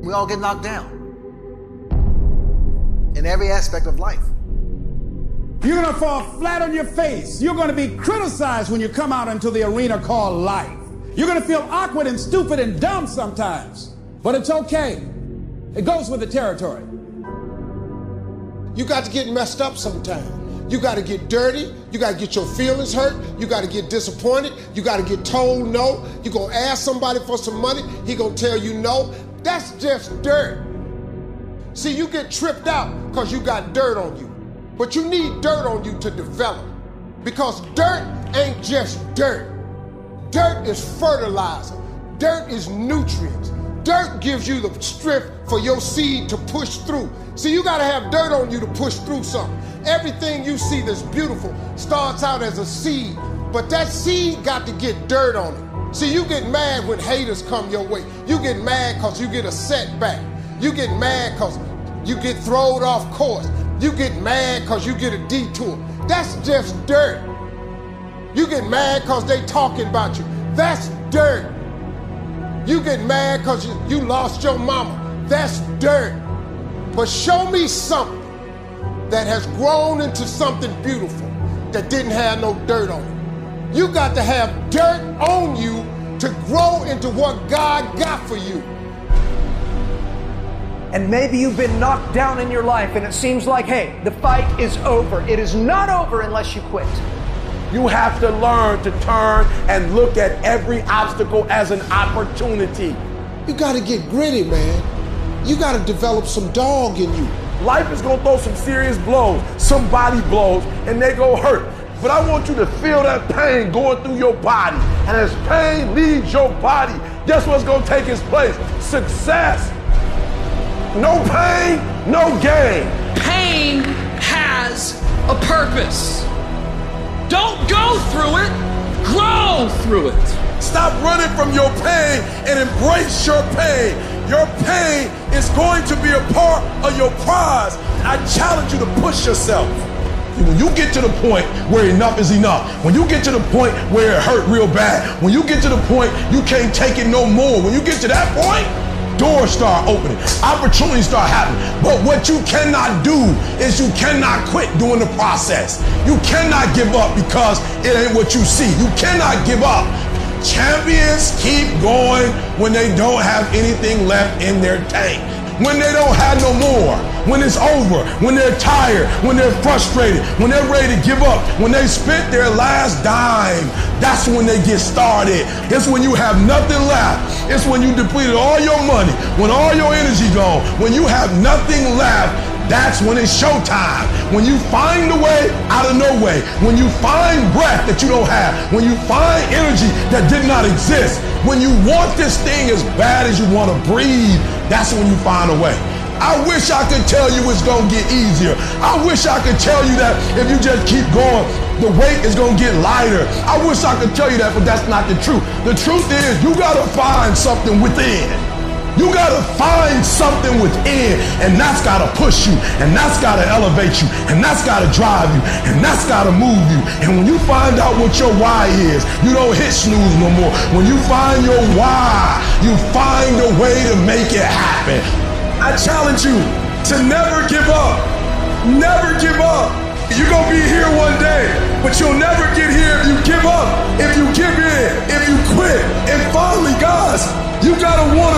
We all get knocked down in every aspect of life. You're going to fall flat on your face. You're going to be criticized when you come out into the arena called life. You're going to feel awkward and stupid and dumb sometimes. But it's okay. It goes with the territory. You got to get messed up sometimes. You got to get dirty. You got to get your feelings hurt. You got to get disappointed. You got to get told no. You're going to ask somebody for some money. He going to tell you no. That's just dirt. See, you get tripped out because you got dirt on you. But you need dirt on you to develop. Because dirt ain't just dirt. Dirt is fertilizer. Dirt is nutrients. Dirt gives you the strength for your seed to push through. See, you got to have dirt on you to push through something. Everything you see that's beautiful starts out as a seed, but that seed got to get dirt on it. See, you get mad when haters come your way. You get mad because you get a setback. You get mad because you get thrown off course. You get mad because you get a detour. That's just dirt. You get mad because they talking about you. That's dirt. You get mad because you, you lost your mama. That's dirt. But show me something that has grown into something beautiful that didn't have no dirt on it. You got to have dirt on you to grow into what God got for you. And maybe you've been knocked down in your life and it seems like, hey, the fight is over. It is not over unless you quit. You have to learn to turn and look at every obstacle as an opportunity. You got to get gritty, man. You got to develop some dog in you. Life is gonna throw some serious blows, some body blows, and they go hurt. But I want you to feel that pain going through your body. And as pain leaves your body, guess what's gonna take its place? Success. No pain, no gain. Pain has a purpose. Don't go through it, grow through it. Stop running from your pain and embrace your pain. Your pain is going to be a part of your prize. I challenge you to push yourself. When you get to the point where enough is enough, when you get to the point where it hurt real bad, when you get to the point you can't take it no more, when you get to that point, doors start opening, opportunities start happening. But what you cannot do is you cannot quit doing the process. You cannot give up because it ain't what you see. You cannot give up Champions keep going when they don't have anything left in their tank. When they don't have no more, when it's over, when they're tired, when they're frustrated, when they're ready to give up, when they spent their last dime, that's when they get started. It's when you have nothing left. It's when you depleted all your money, when all your energy gone, when you have nothing left that's when it's showtime. When you find a way out of no way. When you find breath that you don't have. When you find energy that did not exist. When you want this thing as bad as you want to breathe. That's when you find a way. I wish I could tell you it's going to get easier. I wish I could tell you that if you just keep going, the weight is going to get lighter. I wish I could tell you that, but that's not the truth. The truth is you got to find something within. You got to find something within, and that's got to push you, and that's got to elevate you, and that's got to drive you, and that's got to move you. And when you find out what your why is, you don't hit snooze no more. When you find your why, you find a way to make it happen. I challenge you to never give up. Never give up. You're going to be here one day, but you'll never get here if you give up, if you give in, if you quit. And finally, guys, you gotta wanna succeed as